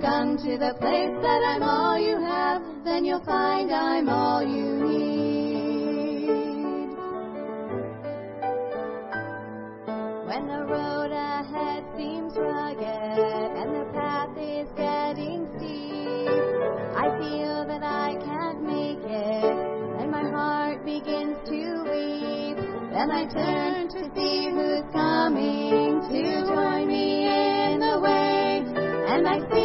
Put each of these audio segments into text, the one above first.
come to the place that I'm all you have, then you'll find I'm all you need. When the road ahead seems rugged and the path is getting steep, I feel that I can't make it, and my heart begins to weep. Then I turn to see who's coming to join me in the way, and I see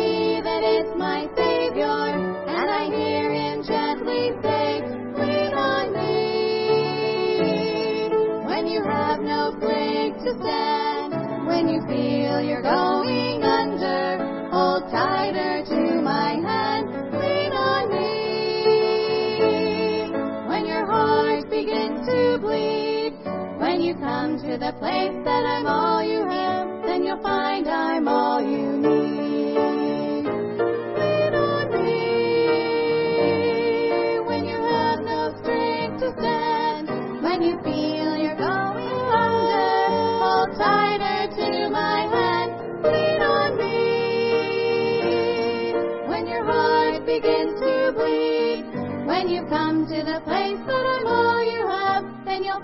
when you feel you're going under, hold tighter to my hand, lean on me. When your heart begins to bleed, when you come to the place that I'm all you have, then you'll find I'm all you need.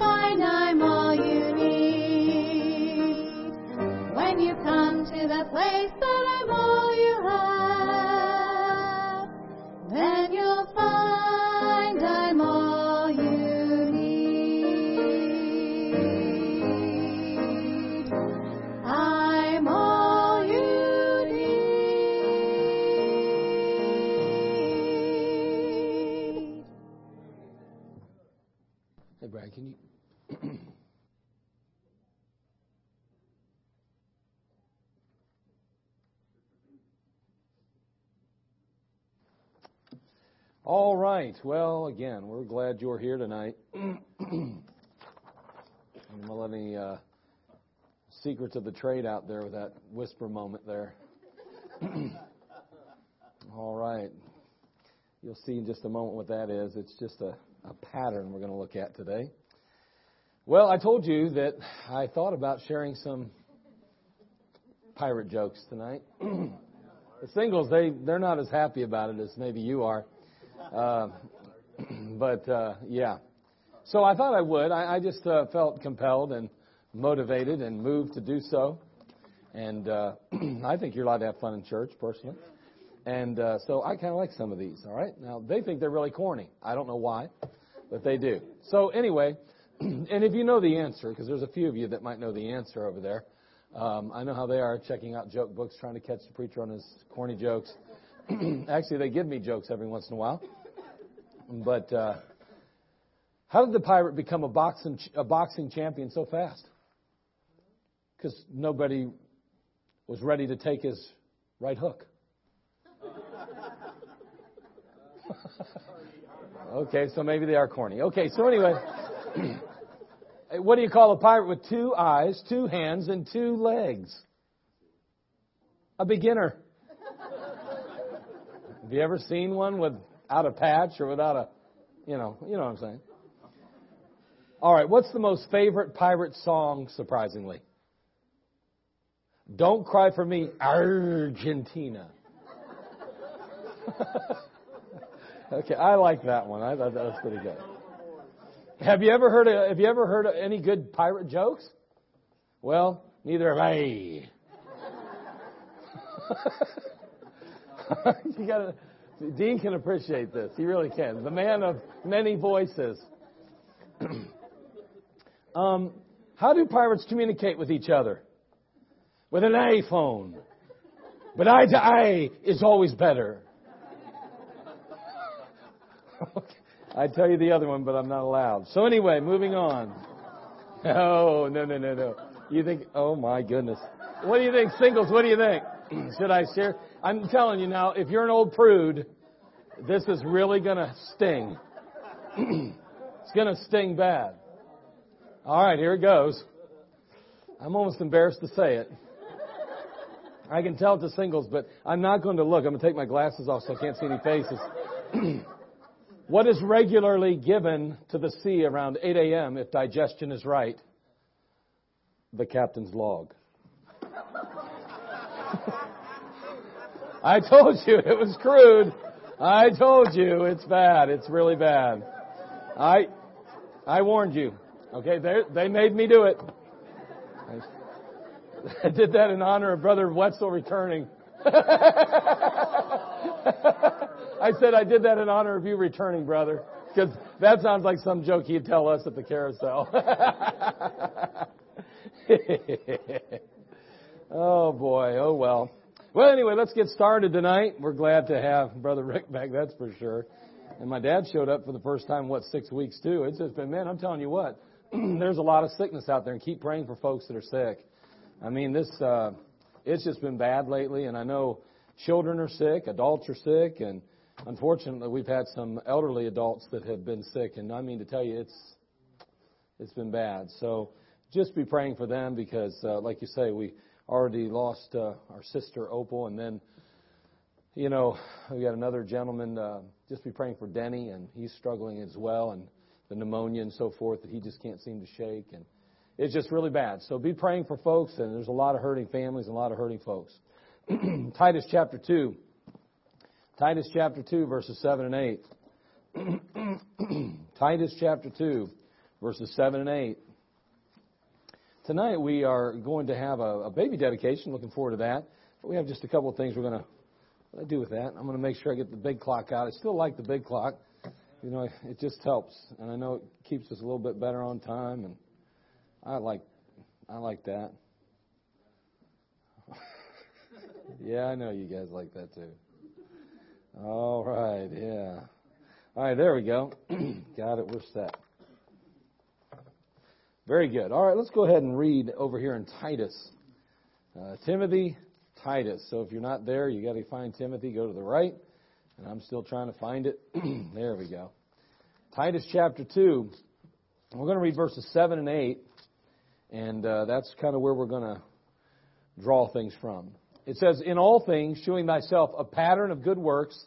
I'm all you need. When you come to the place Can you? All right. Well, again, we're glad you're here tonight. I don't let any uh, secrets of the trade out there with that whisper moment there. All right. You'll see in just a moment what that is. It's just a, a pattern we're going to look at today. Well, I told you that I thought about sharing some pirate jokes tonight. the singles, they, they're not as happy about it as maybe you are. Uh, but, uh, yeah. So I thought I would. I, I just uh, felt compelled and motivated and moved to do so. And uh, I think you're allowed to have fun in church, personally. And uh, so I kind of like some of these, all right? Now, they think they're really corny. I don't know why, but they do. So, anyway, and if you know the answer, because there's a few of you that might know the answer over there, um, I know how they are checking out joke books, trying to catch the preacher on his corny jokes. Actually, they give me jokes every once in a while. But uh, how did the pirate become a boxing, a boxing champion so fast? Because nobody was ready to take his right hook. Okay, so maybe they are corny. Okay, so anyway, what do you call a pirate with two eyes, two hands, and two legs? A beginner. Have you ever seen one without a patch or without a, you know, you know what I'm saying? All right, what's the most favorite pirate song, surprisingly? Don't Cry for Me, Argentina. okay, I like that one. I thought that was pretty good. Have you ever heard of, have you ever heard of any good pirate jokes? Well, neither have I. you gotta, Dean can appreciate this. He really can. The man of many voices. um, how do pirates communicate with each other? With an iPhone. But eye to eye is always better. I'd tell you the other one, but I'm not allowed. So anyway, moving on. Oh, no, no, no, no. You think, oh my goodness. What do you think, singles? What do you think? Should I share? I'm telling you now, if you're an old prude This is really to sting. it's to sting bad. All right, here it goes. I'm almost embarrassed to say it. I can tell it's a singles, but I'm not going to look. I'm going to take my glasses off so I can't see any faces. what is regularly given to the sea around 8 a.m. if digestion is right? The captain's log. I told you it was crude. I told you it's bad. It's really bad. I I warned you. Okay, they they made me do it. I did that in honor of Brother Wetzel returning. I said I did that in honor of you returning, brother, because that sounds like some joke he'd tell us at the carousel. oh boy, oh well. Well, anyway, let's get started tonight. We're glad to have Brother Rick back, that's for sure. And my dad showed up for the first time, what, six weeks too. It's just been, man, I'm telling you what, there's a lot of sickness out there and keep praying for folks that are sick. I mean, this, uh, it's just been bad lately and I know children are sick, adults are sick, and unfortunately we've had some elderly adults that have been sick and I mean to tell you, it's, it's been bad. So just be praying for them because, uh, like you say, we, already lost uh, our sister Opal, and then, you know, we got another gentleman. Uh, just be praying for Denny, and he's struggling as well, and the pneumonia and so forth that he just can't seem to shake, and it's just really bad. So be praying for folks, and there's a lot of hurting families and a lot of hurting folks. Titus chapter two. Titus chapter 2, verses 7 and 8. Titus chapter 2, verses 7 and 8. Tonight we are going to have a, a, baby dedication. Looking forward to that. But we have just a couple of things we're going to do with that. I'm going to make sure I get the big clock out. I still like the big clock. You know, it just helps, and I know it keeps us a little bit better on time, and I like, I like that. yeah, I know you guys like that too. All right, yeah. All right, there we go. Got it. We're set. Very good. All right, let's go ahead and read over here in Titus. Uh, Timothy, Titus. So if you're not there, you got to find Timothy. Go to the right, and I'm still trying to find it. there we go. Titus chapter two. We're going to read verses seven and eight, and uh, that's kind of where we're going to draw things from. It says, "In all things, showing thyself a pattern of good works,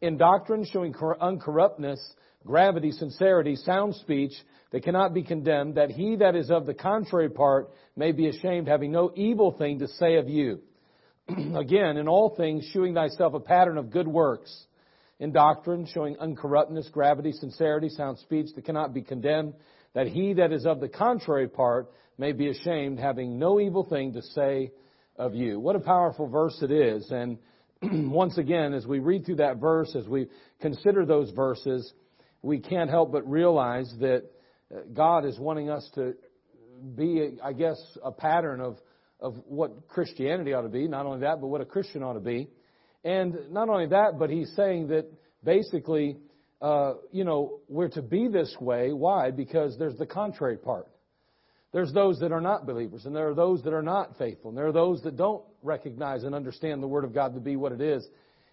in doctrine showing uncorruptness, gravity, sincerity, sound speech." that cannot be condemned, that he that is of the contrary part may be ashamed, having no evil thing to say of you. Again, in all things, shewing thyself a pattern of good works. In doctrine, showing uncorruptness, gravity, sincerity, sound speech that cannot be condemned, that he that is of the contrary part may be ashamed, having no evil thing to say of you. What a powerful verse it is. And once again, as we read through that verse, as we consider those verses, we can't help but realize that God is wanting us to be, I guess, a pattern of, of what Christianity ought to be. Not only that, but what a Christian ought to be. And not only that, but he's saying that basically, uh, you know, we're to be this way. Why? Because there's the contrary part. There's those that are not believers, and there are those that are not faithful, and there are those that don't recognize and understand the Word of God to be what it is.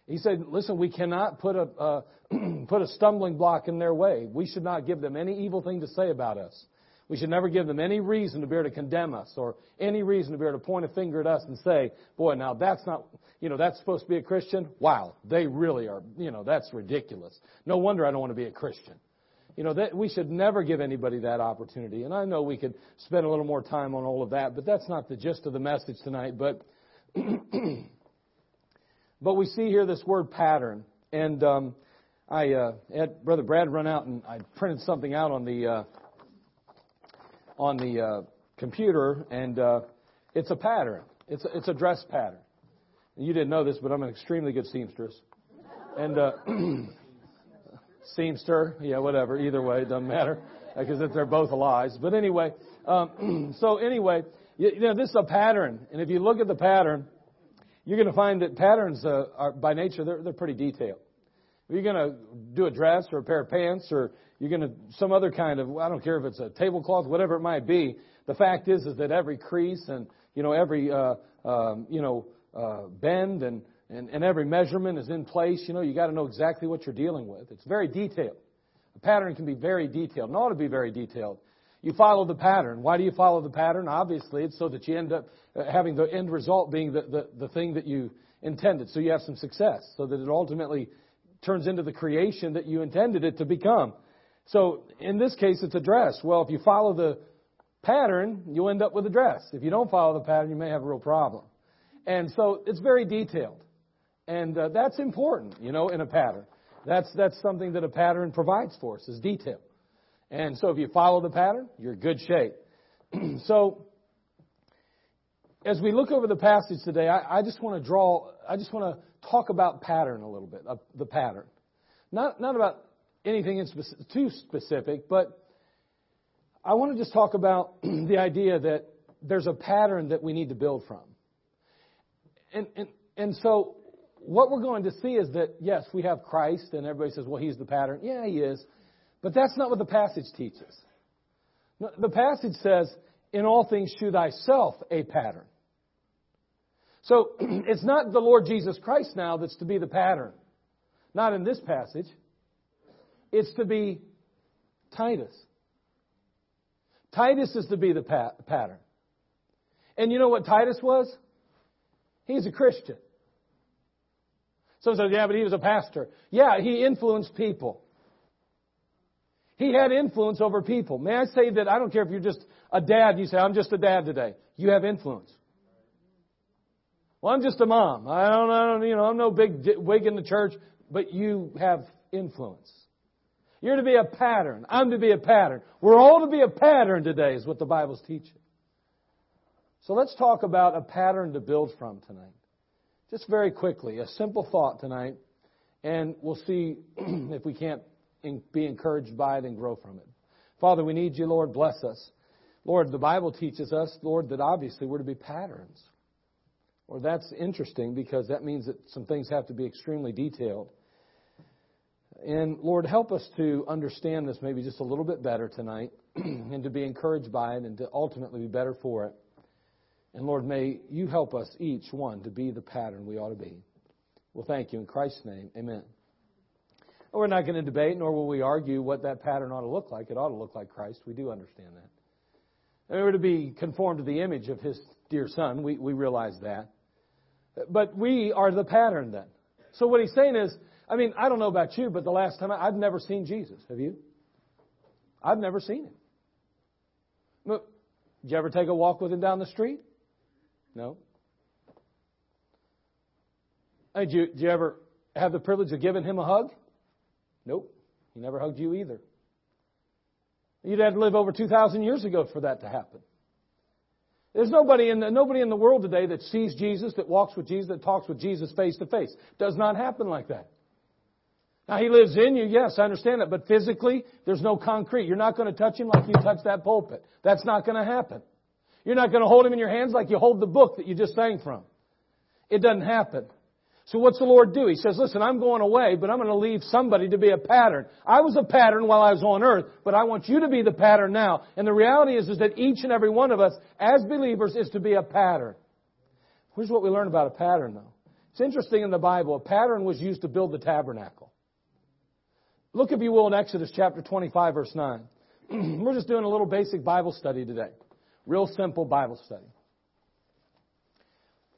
He said, listen, we cannot put a, uh, put a stumbling block in their way. We should not give them any evil thing to say about us. We should never give them any reason to be able to condemn us or any reason to be able to point a finger at us and say, boy, now that's not, you know, that's supposed to be a Christian. Wow, they really are, you know, that's ridiculous. No wonder I don't want to be a Christian. You know, that we should never give anybody that opportunity. And I know we could spend a little more time on all of that, but that's not the gist of the message tonight. But But we see here this word pattern. And um, I uh, had Brother Brad run out and I printed something out on the uh, on the uh, computer, and uh, it's a pattern. It's a, it's a dress pattern. You didn't know this, but I'm an extremely good seamstress. And uh, seamster, yeah, whatever. Either way, it doesn't matter because they're both lies. But anyway, um, so anyway, you, you know, this is a pattern, and if you look at the pattern, you're going to find that patterns uh, are by nature they're, they're pretty detailed. If you're going to do a dress or a pair of pants or you're going to some other kind of I don't care if it's a tablecloth, whatever it might be. The fact is is that every crease and you know every uh, um, you know uh, bend and and, and every measurement is in place. You know, you got to know exactly what you're dealing with. It's very detailed. A pattern can be very detailed, and ought to be very detailed. You follow the pattern. Why do you follow the pattern? Obviously, it's so that you end up uh, having the end result being the, the, the thing that you intended, so you have some success, so that it ultimately turns into the creation that you intended it to become. So in this case, it's a dress. Well, if you follow the pattern, you'll end up with a dress. If you don't follow the pattern, you may have a real problem. And so it's very detailed. And uh, that's important, you know, in a pattern. That's, that's something that a pattern provides for us, is detail. And so if you follow the pattern, you're good shape. so, as we look over the passage today, I, I just want to draw, I just want to talk about pattern a little bit, uh, the pattern. Not, not about anything in too specific, but I want to just talk about the idea that there's a pattern that we need to build from. And, and, and so what we're going to see is that, yes, we have Christ, and everybody says, well, he's the pattern. Yeah, he is. But that's not what the passage teaches. The passage says, in all things, shew thyself a pattern. So it's not the Lord Jesus Christ now that's to be the pattern. Not in this passage. It's to be Titus. Titus is to be the pattern. And you know what Titus was? He's a Christian. Someone says, yeah, but he was a pastor. Yeah, he influenced people. He had influence over people. May I say that I don't care if you're just a dad you say, I'm just a dad today. You have influence. Well, I'm just a mom. I don't, I don't you know, I'm no big wig in the church, but you have influence. You're to be a pattern. I'm to be a pattern. We're all to be a pattern today, is what the Bible's teaching. So let's talk about a pattern to build from tonight. Just very quickly, a simple thought tonight, and we'll see if we can't be encouraged by it and grow from it. Father, we need you, Lord. Bless us. Lord, the Bible teaches us, Lord, that obviously we're to be patterns. Or that's interesting because that means that some things have to be extremely detailed. And Lord, help us to understand this maybe just a little bit better tonight and to be encouraged by it and to ultimately be better for it. And Lord, may you help us each one to be the pattern we ought to be. Well, thank you. In Christ's name, amen. We're not going to debate, nor will we argue what that pattern ought to look like. It ought to look like Christ. We do understand that. And we're to be conformed to the image of His dear Son. We, we realize that. But we are the pattern then. So what he's saying is, I mean, I don't know about you, but the last time I, I've never seen Jesus. Have you? I've never seen him. Did you ever take a walk with him down the street? No. Hey, did you, did you ever have the privilege of giving him a hug? Nope. He never hugged you either. You'd have to live over 2,000 years ago for that to happen. There's nobody in, the, nobody in the world today that sees Jesus, that walks with Jesus, that talks with Jesus face to face. Does not happen like that. Now, He lives in you, yes, I understand that, but physically, there's no concrete. You're not going to touch Him like you touch that pulpit. That's not going to happen. You're not going to hold him in your hands like you hold the book that you just sang from. It doesn't happen. So what's the Lord do? He says, listen, I'm going away, but I'm going to leave somebody to be a pattern. I was a pattern while I was on earth, but I want you to be the pattern now. And the reality is, is that each and every one of us, as believers, is to be a pattern. Here's what we learn about a pattern, though. It's interesting in the Bible, a pattern was used to build the tabernacle. Look, if you will, in Exodus chapter 25, verse 9. We're just doing a little basic Bible study today. Real simple Bible study.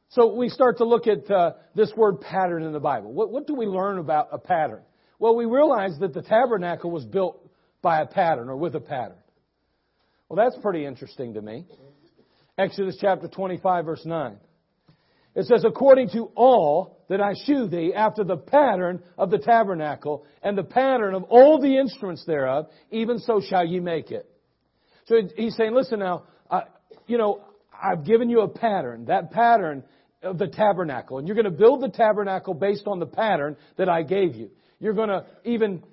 So we start to look at uh, this word pattern in the Bible. What, what do we learn about a pattern? Well, we realize that the tabernacle was built by a pattern or with a pattern. Well, that's pretty interesting to me. Exodus chapter 25, verse 9. It says, according to all that I shew thee after the pattern of the tabernacle and the pattern of all the instruments thereof, even so shall ye make it. So he's saying, listen now, you know, I've given you a pattern. That pattern of the tabernacle. And you're going to build the tabernacle based on the pattern that I gave you. You're going to even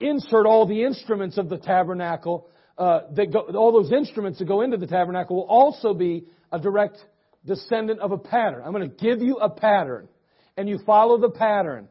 insert all the instruments of the tabernacle. Uh, that go, all those instruments that go into the tabernacle will also be a direct descendant of a pattern. I'm going to give you a pattern, and you follow the pattern.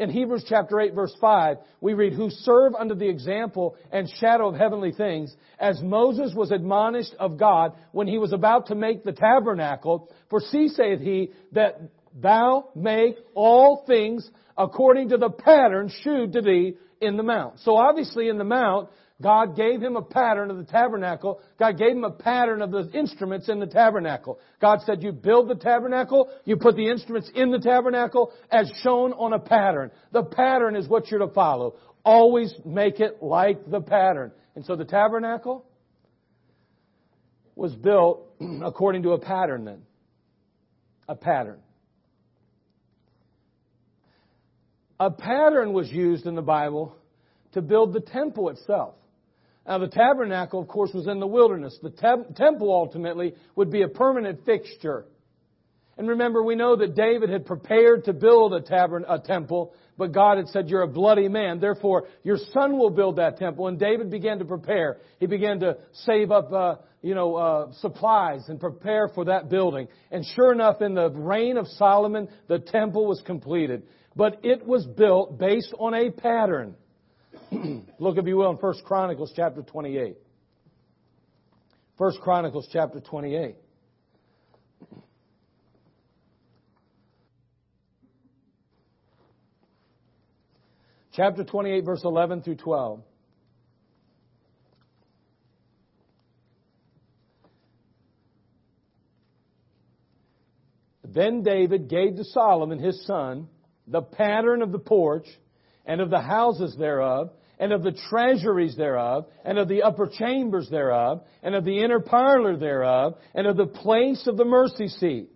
In Hebrews chapter 8 verse 5, we read, Who serve under the example and shadow of heavenly things, as Moses was admonished of God when he was about to make the tabernacle. For see, saith he, that Thou make all things according to the pattern shewed to thee in the mount. So obviously in the mount, God gave him a pattern of the tabernacle. God gave him a pattern of the instruments in the tabernacle. God said, you build the tabernacle, you put the instruments in the tabernacle as shown on a pattern. The pattern is what you're to follow. Always make it like the pattern. And so the tabernacle was built according to a pattern then. A pattern. A pattern was used in the Bible to build the temple itself. Now, the tabernacle, of course, was in the wilderness. The te- temple ultimately would be a permanent fixture. And remember, we know that David had prepared to build a, tabern- a temple, but God had said, You're a bloody man. Therefore, your son will build that temple. And David began to prepare. He began to save up, uh, you know, uh, supplies and prepare for that building. And sure enough, in the reign of Solomon, the temple was completed. But it was built based on a pattern. Look, if you will, in 1 Chronicles chapter 28. 1 Chronicles chapter 28. Chapter 28, verse 11 through 12. Then David gave to Solomon his son the pattern of the porch and of the houses thereof, and of the treasuries thereof, and of the upper chambers thereof, and of the inner parlor thereof, and of the place of the mercy seat,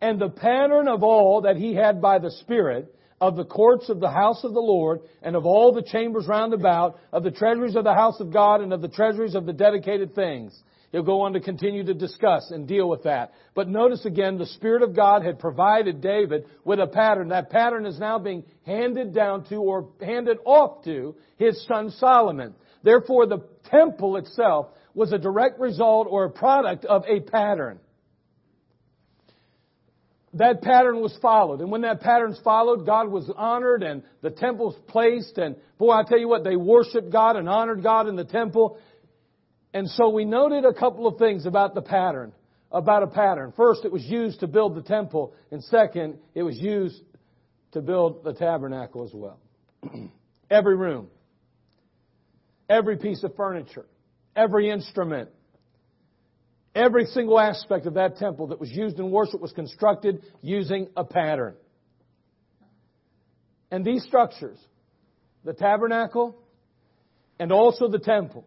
and the pattern of all that he had by the Spirit, of the courts of the house of the Lord, and of all the chambers round about, of the treasuries of the house of God, and of the treasuries of the dedicated things. He'll go on to continue to discuss and deal with that. But notice again, the Spirit of God had provided David with a pattern. That pattern is now being handed down to or handed off to his son Solomon. Therefore, the temple itself was a direct result or a product of a pattern. That pattern was followed. And when that pattern's followed, God was honored and the temple's placed. And boy, I tell you what, they worshiped God and honored God in the temple. And so we noted a couple of things about the pattern, about a pattern. First, it was used to build the temple, and second, it was used to build the tabernacle as well. every room, every piece of furniture, every instrument, every single aspect of that temple that was used in worship was constructed using a pattern. And these structures, the tabernacle and also the temple,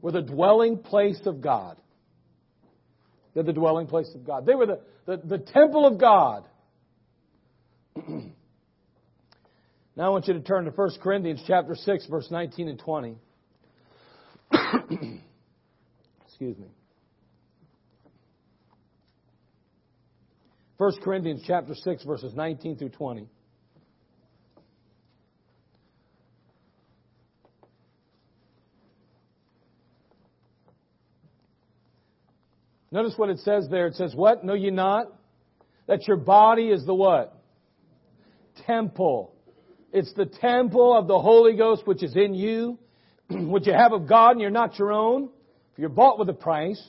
were the dwelling place of God. They're the dwelling place of God. They were the, the, the temple of God. now I want you to turn to 1 Corinthians chapter 6, verse 19 and 20. Excuse me. 1 Corinthians chapter 6, verses 19 through 20. Notice what it says there. It says, What? Know ye not? That your body is the what? Temple. It's the temple of the Holy Ghost which is in you, which you have of God, and you're not your own. You're bought with a price.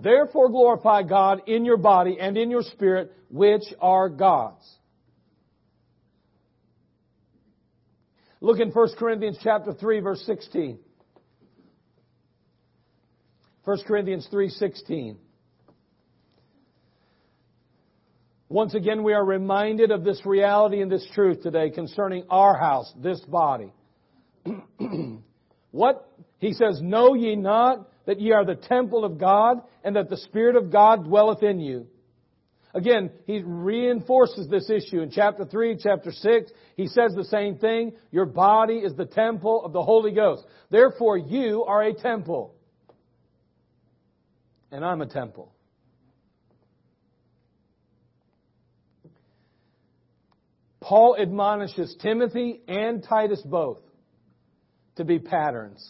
Therefore glorify God in your body and in your spirit, which are God's. Look in 1 Corinthians chapter 3 verse 16. 1 Corinthians 3:16. Once again, we are reminded of this reality and this truth today concerning our house, this body. what? He says, Know ye not that ye are the temple of God and that the Spirit of God dwelleth in you? Again, he reinforces this issue in chapter 3, chapter 6. He says the same thing. Your body is the temple of the Holy Ghost. Therefore, you are a temple. And I'm a temple. Paul admonishes Timothy and Titus both to be patterns.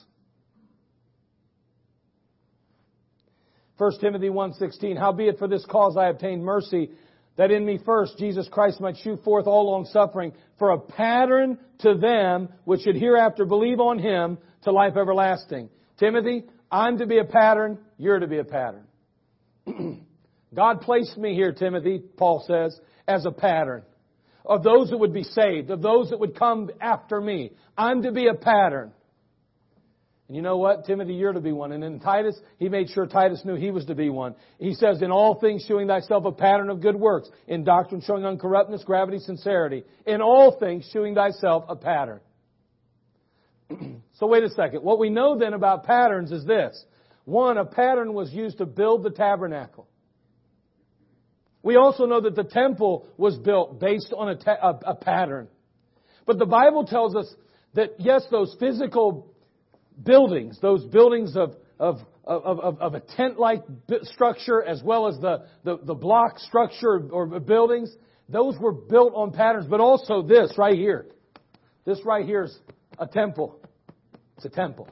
1 Timothy 1:16 Howbeit for this cause I obtained mercy that in me first Jesus Christ might shew forth all long suffering for a pattern to them which should hereafter believe on him to life everlasting. Timothy, I'm to be a pattern, you're to be a pattern. God placed me here, Timothy, Paul says, as a pattern of those that would be saved, of those that would come after me. I'm to be a pattern. And you know what? Timothy, you're to be one. And in Titus, he made sure Titus knew he was to be one. He says, in all things showing thyself a pattern of good works, in doctrine showing uncorruptness, gravity, sincerity, in all things showing thyself a pattern. so wait a second. What we know then about patterns is this. One, a pattern was used to build the tabernacle. We also know that the temple was built based on a, ta- a, a pattern. But the Bible tells us that yes, those physical buildings, those buildings of, of, of, of, of a tent-like structure as well as the, the, the block structure or buildings, those were built on patterns, but also this right here. This right here is a temple. It's a temple.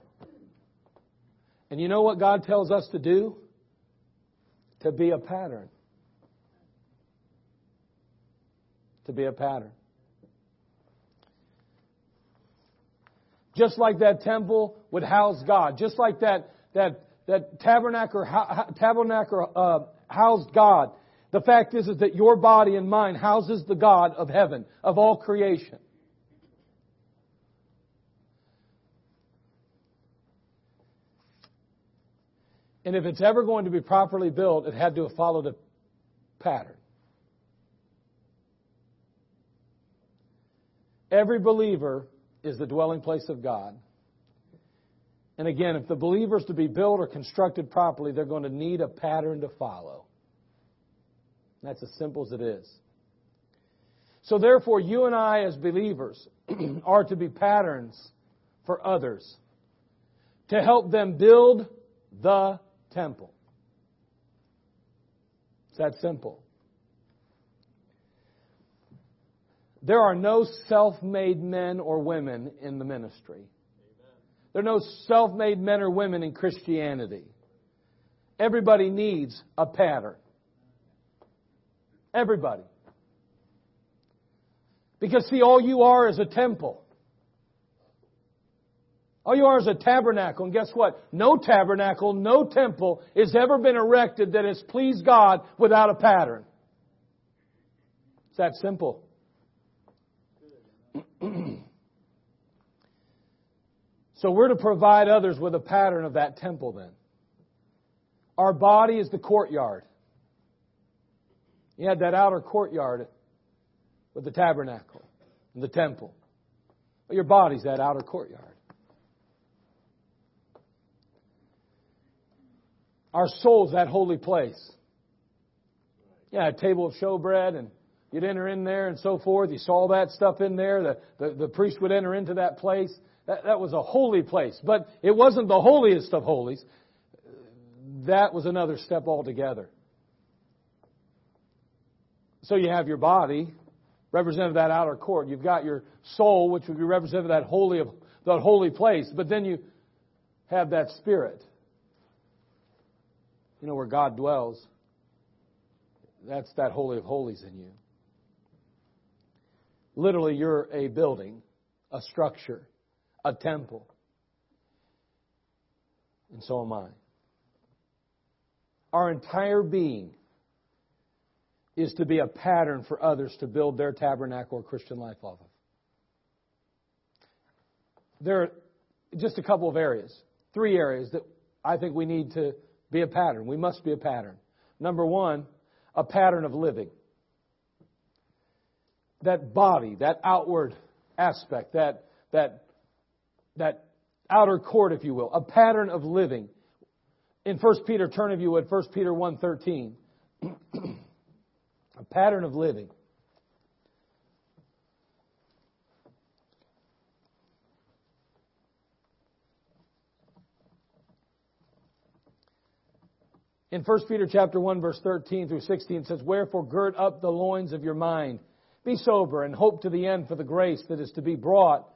And you know what God tells us to do? To be a pattern. To be a pattern. Just like that temple would house God, just like that, that, that tabernacle, tabernacle uh, housed God. The fact is, is that your body and mine houses the God of heaven, of all creation. And if it's ever going to be properly built, it had to have followed a pattern. Every believer is the dwelling place of God. And again, if the believers to be built or constructed properly, they're going to need a pattern to follow. That's as simple as it is. So therefore, you and I as believers are to be patterns for others to help them build the temple. It's that simple. There are no self made men or women in the ministry. There are no self made men or women in Christianity. Everybody needs a pattern. Everybody. Because, see, all you are is a temple. All you are is a tabernacle. And guess what? No tabernacle, no temple has ever been erected that has pleased God without a pattern. It's that simple. so we're to provide others with a pattern of that temple then. Our body is the courtyard. You had that outer courtyard with the tabernacle and the temple. But your body's that outer courtyard. Our soul's that holy place. Yeah, a table of showbread and You'd enter in there and so forth. You saw that stuff in there. The, the, the priest would enter into that place. That, that was a holy place. But it wasn't the holiest of holies. That was another step altogether. So you have your body, represented that outer court. You've got your soul, which would be represented that holy of that holy place. But then you have that spirit. You know where God dwells. That's that holy of holies in you. Literally, you're a building, a structure, a temple. And so am I. Our entire being is to be a pattern for others to build their tabernacle or Christian life off of. There are just a couple of areas, three areas that I think we need to be a pattern. We must be a pattern. Number one, a pattern of living that body, that outward aspect, that, that, that outer court, if you will, a pattern of living. In 1 Peter, turn if you would, 1 Peter 1.13. a pattern of living. In 1 Peter chapter 1 verse 13 through 16 it says, Wherefore gird up the loins of your mind be sober and hope to the end for the grace that is to be brought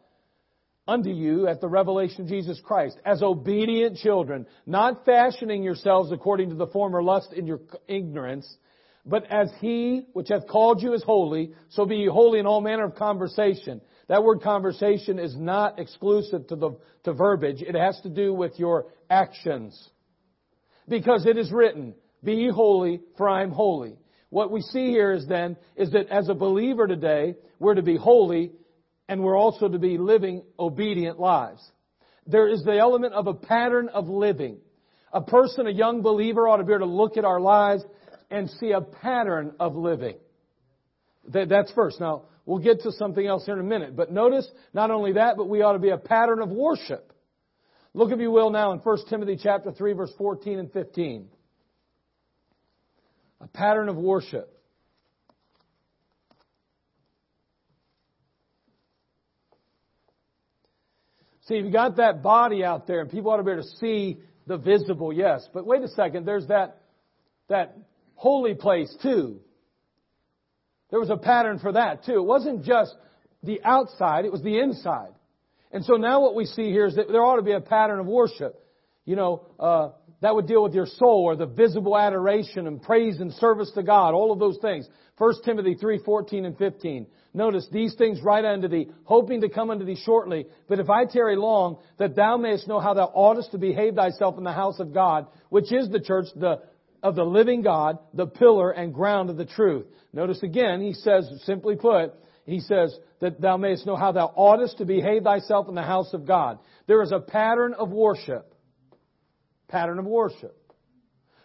unto you at the revelation of Jesus Christ, as obedient children, not fashioning yourselves according to the former lust in your ignorance, but as he which hath called you is holy, so be ye holy in all manner of conversation. That word conversation is not exclusive to the to verbiage. It has to do with your actions. Because it is written, Be ye holy, for I am holy. What we see here is then, is that as a believer today, we're to be holy and we're also to be living obedient lives. There is the element of a pattern of living. A person, a young believer ought to be able to look at our lives and see a pattern of living. That's first. Now, we'll get to something else here in a minute. But notice, not only that, but we ought to be a pattern of worship. Look, if you will, now in 1 Timothy chapter 3, verse 14 and 15. A pattern of worship. See, you've got that body out there, and people ought to be able to see the visible, yes. But wait a second, there's that, that holy place too. There was a pattern for that too. It wasn't just the outside, it was the inside. And so now what we see here is that there ought to be a pattern of worship. You know, uh, that would deal with your soul or the visible adoration and praise and service to God, all of those things. 1 Timothy 3, 14 and 15. Notice these things write unto thee, hoping to come unto thee shortly. But if I tarry long, that thou mayest know how thou oughtest to behave thyself in the house of God, which is the church the, of the living God, the pillar and ground of the truth. Notice again, he says, simply put, he says that thou mayest know how thou oughtest to behave thyself in the house of God. There is a pattern of worship. Pattern of worship.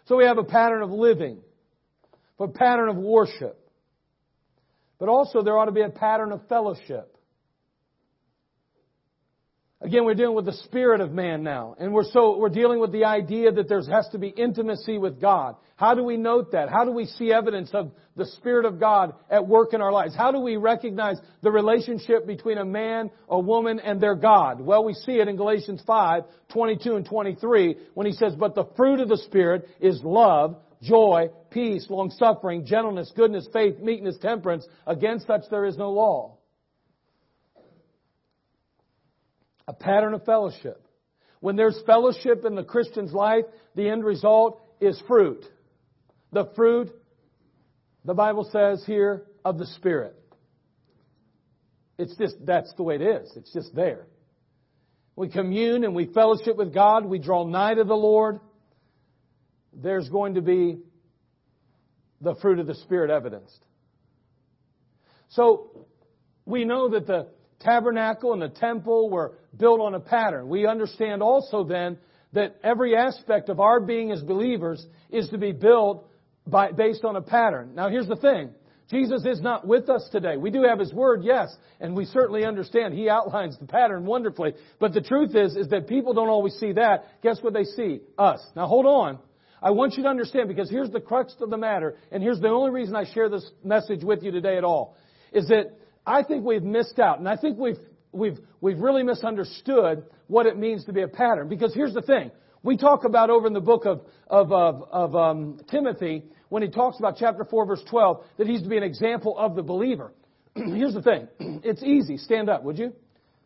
So we have a pattern of living, a pattern of worship. But also there ought to be a pattern of fellowship. Again, we're dealing with the spirit of man now. And we're so, we're dealing with the idea that there has to be intimacy with God. How do we note that? How do we see evidence of the Spirit of God at work in our lives? How do we recognize the relationship between a man, a woman, and their God? Well, we see it in Galatians 5, 22 and 23 when he says, But the fruit of the Spirit is love, joy, peace, long suffering, gentleness, goodness, faith, meekness, temperance. Against such there is no law. A pattern of fellowship. When there's fellowship in the Christian's life, the end result is fruit. The fruit, the Bible says here, of the Spirit. It's just, that's the way it is. It's just there. We commune and we fellowship with God. We draw nigh to the Lord there's going to be the fruit of the Spirit evidenced. So, we know that the tabernacle and the temple were built on a pattern. We understand also then that every aspect of our being as believers is to be built by, based on a pattern. Now here's the thing. Jesus is not with us today. We do have His Word, yes, and we certainly understand He outlines the pattern wonderfully. But the truth is, is that people don't always see that. Guess what they see? Us. Now hold on. I want you to understand because here's the crux of the matter, and here's the only reason I share this message with you today at all, is that I think we've missed out, and I think we've, we've, we've really misunderstood what it means to be a pattern. Because here's the thing. We talk about over in the book of, of, of, of um, Timothy, when he talks about chapter 4 verse 12, that he's to be an example of the believer. here's the thing. It's easy. Stand up, would you?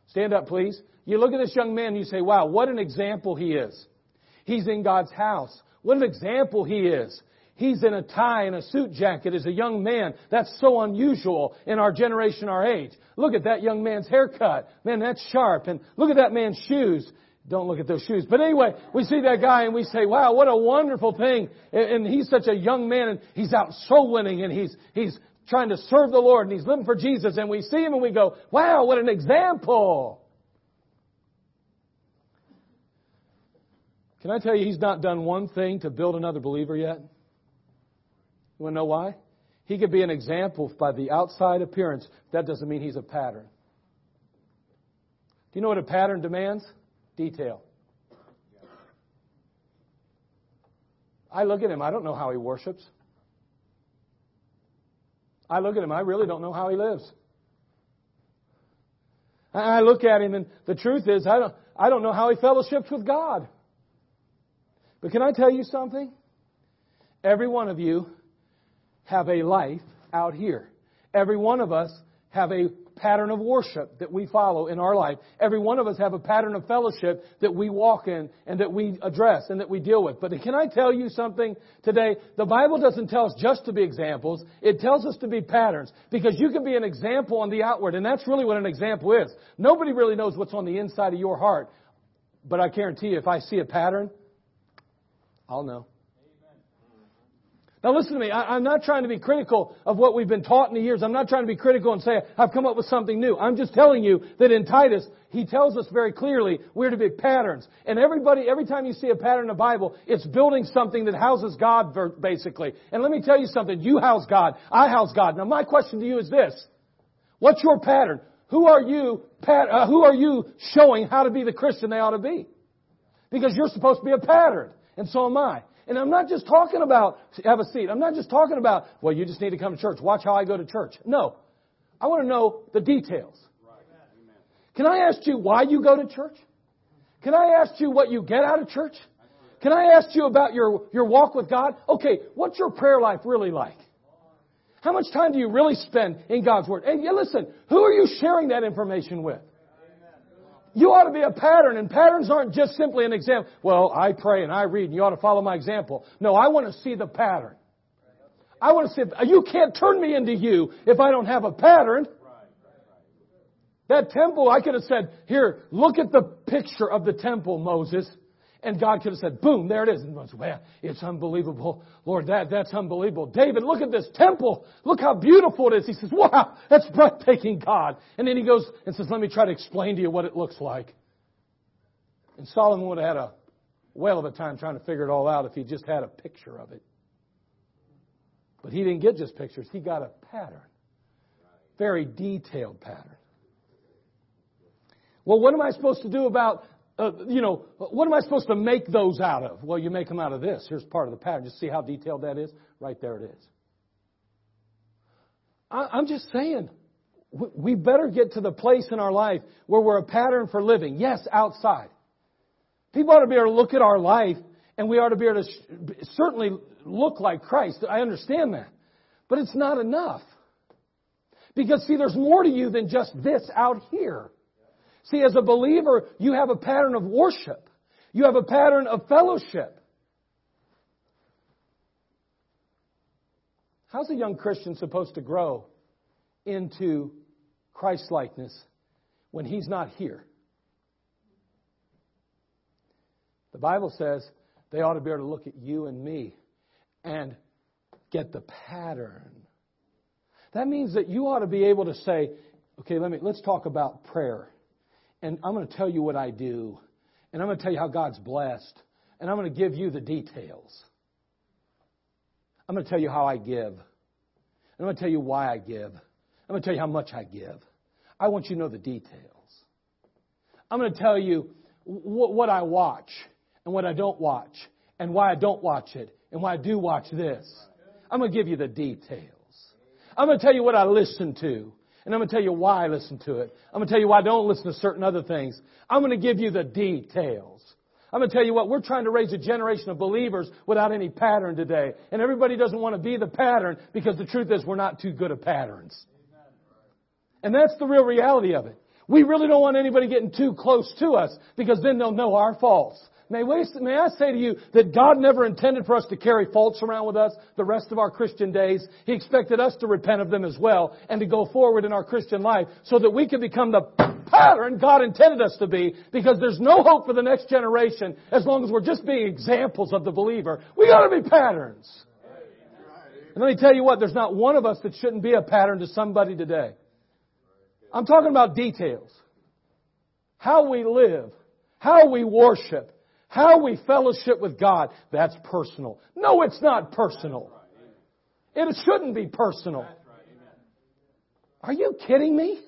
Stand up, please. You look at this young man and you say, wow, what an example he is. He's in God's house. What an example he is. He's in a tie and a suit jacket as a young man. That's so unusual in our generation, our age. Look at that young man's haircut. Man, that's sharp. And look at that man's shoes. Don't look at those shoes. But anyway, we see that guy and we say, wow, what a wonderful thing. And he's such a young man and he's out soul winning and he's, he's trying to serve the Lord and he's living for Jesus. And we see him and we go, wow, what an example. Can I tell you, he's not done one thing to build another believer yet? You want to know why? He could be an example by the outside appearance. That doesn't mean he's a pattern. Do you know what a pattern demands? Detail. I look at him, I don't know how he worships. I look at him, I really don't know how he lives. I look at him, and the truth is, I don't, I don't know how he fellowships with God. But can I tell you something? Every one of you have a life out here. Every one of us have a pattern of worship that we follow in our life. Every one of us have a pattern of fellowship that we walk in and that we address and that we deal with. But can I tell you something today? The Bible doesn't tell us just to be examples. It tells us to be patterns because you can be an example on the outward and that's really what an example is. Nobody really knows what's on the inside of your heart. But I guarantee you if I see a pattern, I'll know. Now listen to me. I, am not trying to be critical of what we've been taught in the years. I'm not trying to be critical and say I've come up with something new. I'm just telling you that in Titus, he tells us very clearly we're to be patterns. And everybody, every time you see a pattern in the Bible, it's building something that houses God basically. And let me tell you something. You house God. I house God. Now my question to you is this. What's your pattern? Who are you, uh, who are you showing how to be the Christian they ought to be? Because you're supposed to be a pattern. And so am I. And I'm not just talking about, have a seat. I'm not just talking about, well, you just need to come to church. Watch how I go to church. No. I want to know the details. Can I ask you why you go to church? Can I ask you what you get out of church? Can I ask you about your, your walk with God? Okay, what's your prayer life really like? How much time do you really spend in God's Word? And listen, who are you sharing that information with? You ought to be a pattern, and patterns aren't just simply an example. Well, I pray and I read, and you ought to follow my example. No, I want to see the pattern. I want to see, you can't turn me into you if I don't have a pattern. That temple, I could have said, here, look at the picture of the temple, Moses. And God could have said, boom, there it is. And Moses, well, it's unbelievable. Lord, that, that's unbelievable. David, look at this temple. Look how beautiful it is. He says, wow, that's breathtaking, God. And then he goes and says, let me try to explain to you what it looks like. And Solomon would have had a whale of a time trying to figure it all out if he just had a picture of it. But he didn't get just pictures. He got a pattern. Very detailed pattern. Well, what am I supposed to do about uh, you know, what am I supposed to make those out of? Well, you make them out of this. Here's part of the pattern. Just see how detailed that is? Right there it is. I, I'm just saying, we better get to the place in our life where we're a pattern for living. Yes, outside. People ought to be able to look at our life and we ought to be able to certainly look like Christ. I understand that. But it's not enough. Because see, there's more to you than just this out here. See, as a believer, you have a pattern of worship. You have a pattern of fellowship. How's a young Christian supposed to grow into Christ likeness when he's not here? The Bible says they ought to be able to look at you and me and get the pattern. That means that you ought to be able to say, okay, let me, let's talk about prayer and I'm going to tell you what I do, and I'm going to tell you how God's blessed, and I'm going to give you the details. I'm going to tell you how I give. I'm going to tell you why I give. I'm going to tell you how much I give. I want you to know the details. I'm going to tell you what I watch and what I don't watch and why I don't watch it and why I do watch this. I'm going to give you the details. I'm going to tell you what I listen to and I'm going to tell you why I listen to it. I'm going to tell you why I don't listen to certain other things. I'm going to give you the details. I'm going to tell you what, we're trying to raise a generation of believers without any pattern today. And everybody doesn't want to be the pattern because the truth is we're not too good at patterns. And that's the real reality of it. We really don't want anybody getting too close to us because then they'll know our faults. May, we, may I say to you that God never intended for us to carry faults around with us the rest of our Christian days. He expected us to repent of them as well and to go forward in our Christian life so that we can become the pattern God intended us to be because there's no hope for the next generation as long as we're just being examples of the believer. We gotta be patterns. And let me tell you what, there's not one of us that shouldn't be a pattern to somebody today. I'm talking about details. How we live, how we worship, how we fellowship with God, that's personal. No, it's not personal. It shouldn't be personal. Are you kidding me?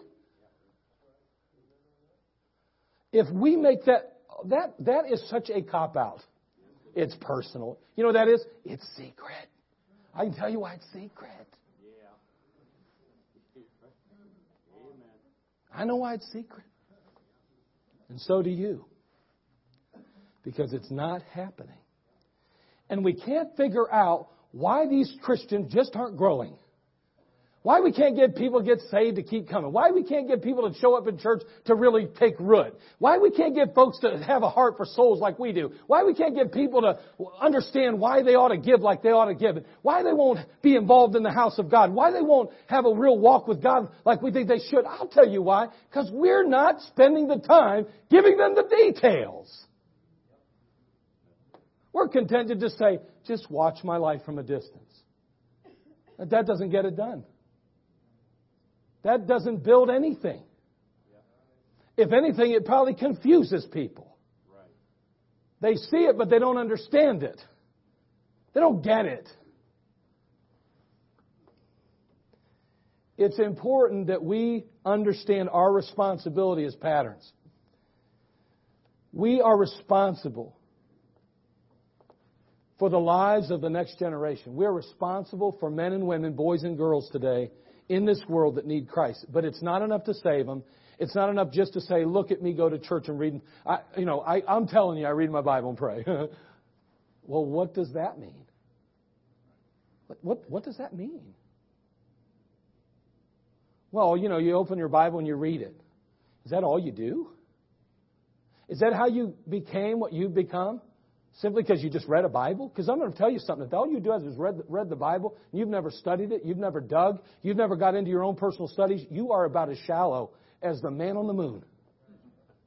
If we make that, that, that is such a cop out. It's personal. You know what that is? It's secret. I can tell you why it's secret. I know why it's secret. And so do you because it's not happening. And we can't figure out why these Christians just aren't growing. Why we can't get people to get saved to keep coming. Why we can't get people to show up in church to really take root. Why we can't get folks to have a heart for souls like we do. Why we can't get people to understand why they ought to give like they ought to give. Why they won't be involved in the house of God. Why they won't have a real walk with God like we think they should. I'll tell you why. Because we're not spending the time giving them the details. We're content to say, just watch my life from a distance. That doesn't get it done. That doesn't build anything. If anything, it probably confuses people. They see it, but they don't understand it. They don't get it. It's important that we understand our responsibility as patterns. We are responsible for the lives of the next generation. We're responsible for men and women, boys and girls today in this world that need Christ. But it's not enough to save them. It's not enough just to say, look at me, go to church and read. I, you know, I, I'm telling you, I read my Bible and pray. well, what does that mean? What, what, what does that mean? Well, you know, you open your Bible and you read it. Is that all you do? Is that how you became what you've become? Simply because you just read a Bible? Because I'm going to tell you something. If all you do is read, read the Bible, and you've never studied it, you've never dug, you've never got into your own personal studies, you are about as shallow as the man on the moon.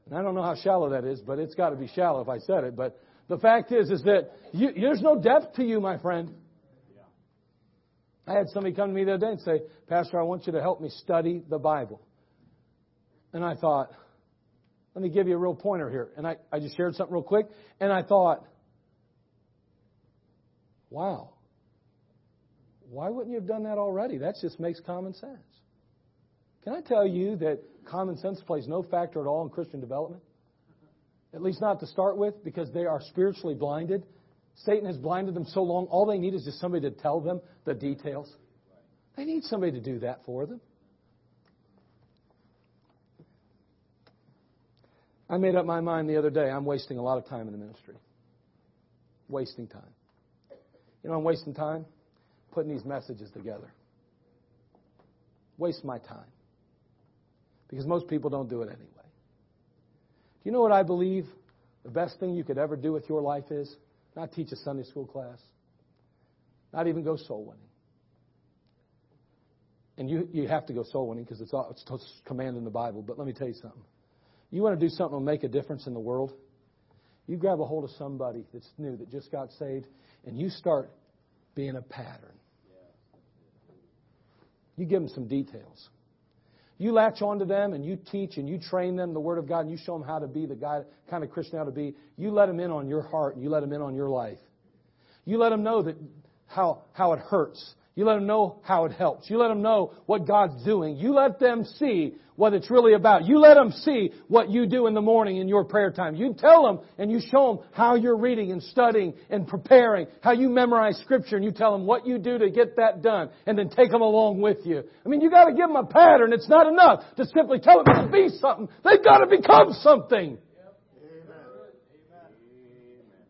And I don't know how shallow that is, but it's got to be shallow if I said it. But the fact is, is that you, there's no depth to you, my friend. I had somebody come to me the other day and say, Pastor, I want you to help me study the Bible. And I thought, let me give you a real pointer here. And I, I just shared something real quick. And I thought, Wow. Why wouldn't you have done that already? That just makes common sense. Can I tell you that common sense plays no factor at all in Christian development? At least not to start with, because they are spiritually blinded. Satan has blinded them so long, all they need is just somebody to tell them the details. They need somebody to do that for them. I made up my mind the other day. I'm wasting a lot of time in the ministry. Wasting time. You know, I'm wasting time putting these messages together. Waste my time. Because most people don't do it anyway. Do you know what I believe the best thing you could ever do with your life is? Not teach a Sunday school class, not even go soul winning. And you, you have to go soul winning because it's, all, it's command in the Bible. But let me tell you something. You want to do something will make a difference in the world? You grab a hold of somebody that's new, that just got saved, and you start being a pattern. You give them some details. You latch onto them and you teach and you train them the Word of God and you show them how to be the guy, kind of Christian how to be. You let them in on your heart and you let them in on your life. You let them know that how, how it hurts you let them know how it helps. You let them know what God's doing. You let them see what it's really about. You let them see what you do in the morning in your prayer time. You tell them and you show them how you're reading and studying and preparing, how you memorize scripture and you tell them what you do to get that done and then take them along with you. I mean, you gotta give them a pattern. It's not enough to simply tell them to be something. They've gotta become something.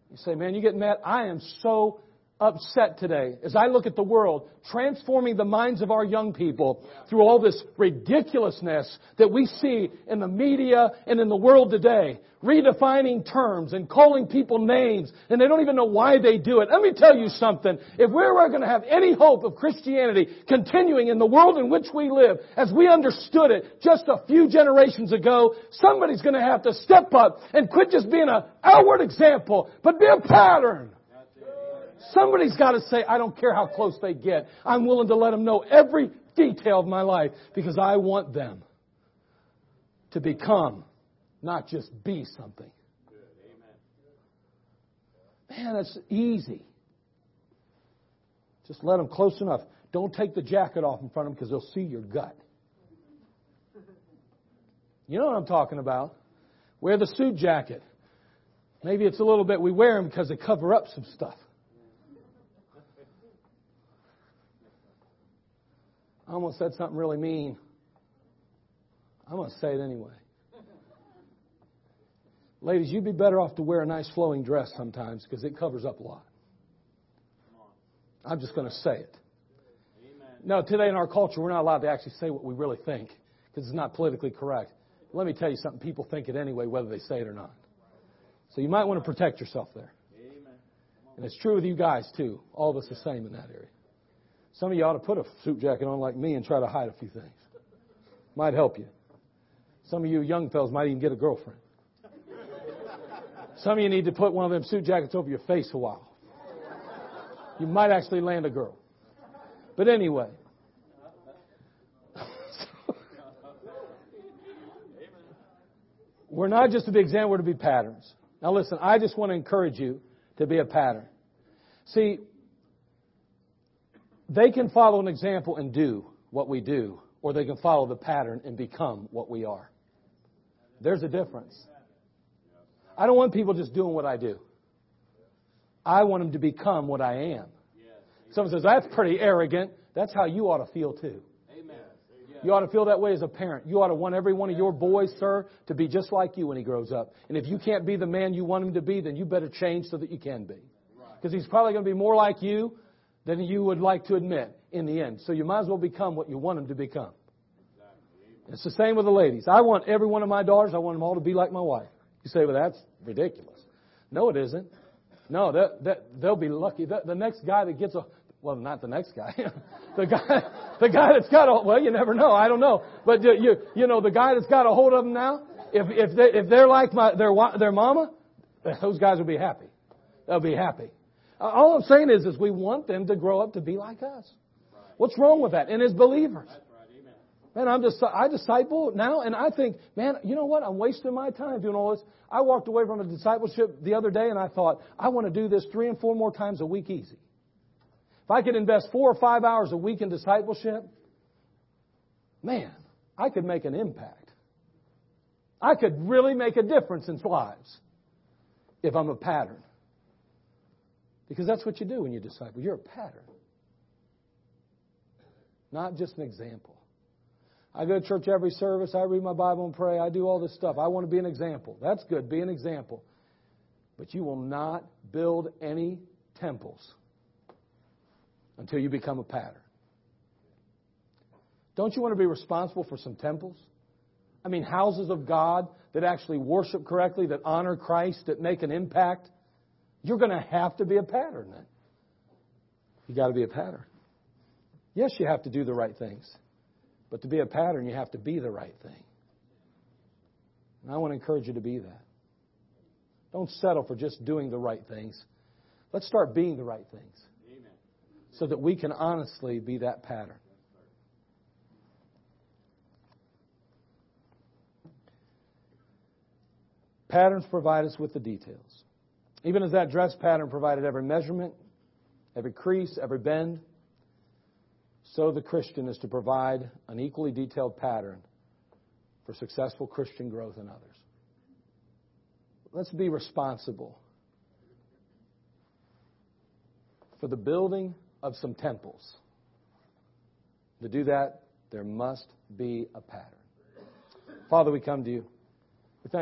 You say, man, you get mad. I am so upset today as I look at the world transforming the minds of our young people through all this ridiculousness that we see in the media and in the world today. Redefining terms and calling people names and they don't even know why they do it. Let me tell you something. If we're going to have any hope of Christianity continuing in the world in which we live as we understood it just a few generations ago, somebody's going to have to step up and quit just being an outward example, but be a pattern. Somebody's got to say, I don't care how close they get. I'm willing to let them know every detail of my life because I want them to become, not just be something. Man, that's easy. Just let them close enough. Don't take the jacket off in front of them because they'll see your gut. You know what I'm talking about. Wear the suit jacket. Maybe it's a little bit, we wear them because they cover up some stuff. I almost said something really mean. I'm going to say it anyway. Ladies, you'd be better off to wear a nice flowing dress sometimes because it covers up a lot. I'm just going to say it. No, today in our culture, we're not allowed to actually say what we really think because it's not politically correct. Let me tell you something. People think it anyway, whether they say it or not. So you might want to protect yourself there. And it's true with you guys, too. All of us the same in that area. Some of you ought to put a suit jacket on like me and try to hide a few things. Might help you. Some of you young fellas might even get a girlfriend. Some of you need to put one of them suit jackets over your face a while. You might actually land a girl. But anyway. we're not just to be examples, we're to be patterns. Now listen, I just want to encourage you to be a pattern. See, they can follow an example and do what we do, or they can follow the pattern and become what we are. There's a difference. I don't want people just doing what I do. I want them to become what I am. Someone says, that's pretty arrogant. That's how you ought to feel too. You ought to feel that way as a parent. You ought to want every one of your boys, sir, to be just like you when he grows up. And if you can't be the man you want him to be, then you better change so that you can be. Because he's probably going to be more like you than you would like to admit in the end. So you might as well become what you want him to become. It's the same with the ladies. I want every one of my daughters, I want them all to be like my wife. You say, well, that's ridiculous. No, it isn't. No, that, that, they'll be lucky. The, the next guy that gets a, well, not the next guy. the guy, the guy that's got a, well, you never know. I don't know. But you, you know, the guy that's got a hold of them now, if, if they, if they're like my, their, their mama, those guys will be happy. They'll be happy. All I'm saying is, is we want them to grow up to be like us. What's wrong with that? And as believers. Man, I'm just, I disciple now, and I think, man, you know what? I'm wasting my time doing all this. I walked away from a discipleship the other day, and I thought, I want to do this three and four more times a week easy. If I could invest four or five hours a week in discipleship, man, I could make an impact. I could really make a difference in lives if I'm a pattern. Because that's what you do when you disciple. You're a pattern, not just an example. I go to church every service. I read my Bible and pray. I do all this stuff. I want to be an example. That's good. Be an example. But you will not build any temples until you become a pattern. Don't you want to be responsible for some temples? I mean, houses of God that actually worship correctly, that honor Christ, that make an impact. You're going to have to be a pattern then. You got to be a pattern. Yes, you have to do the right things. But to be a pattern, you have to be the right thing. And I want to encourage you to be that. Don't settle for just doing the right things. Let's start being the right things Amen. so that we can honestly be that pattern. Patterns provide us with the details. Even as that dress pattern provided every measurement, every crease, every bend, so the Christian is to provide an equally detailed pattern for successful Christian growth in others. Let's be responsible for the building of some temples. To do that, there must be a pattern. Father, we come to you.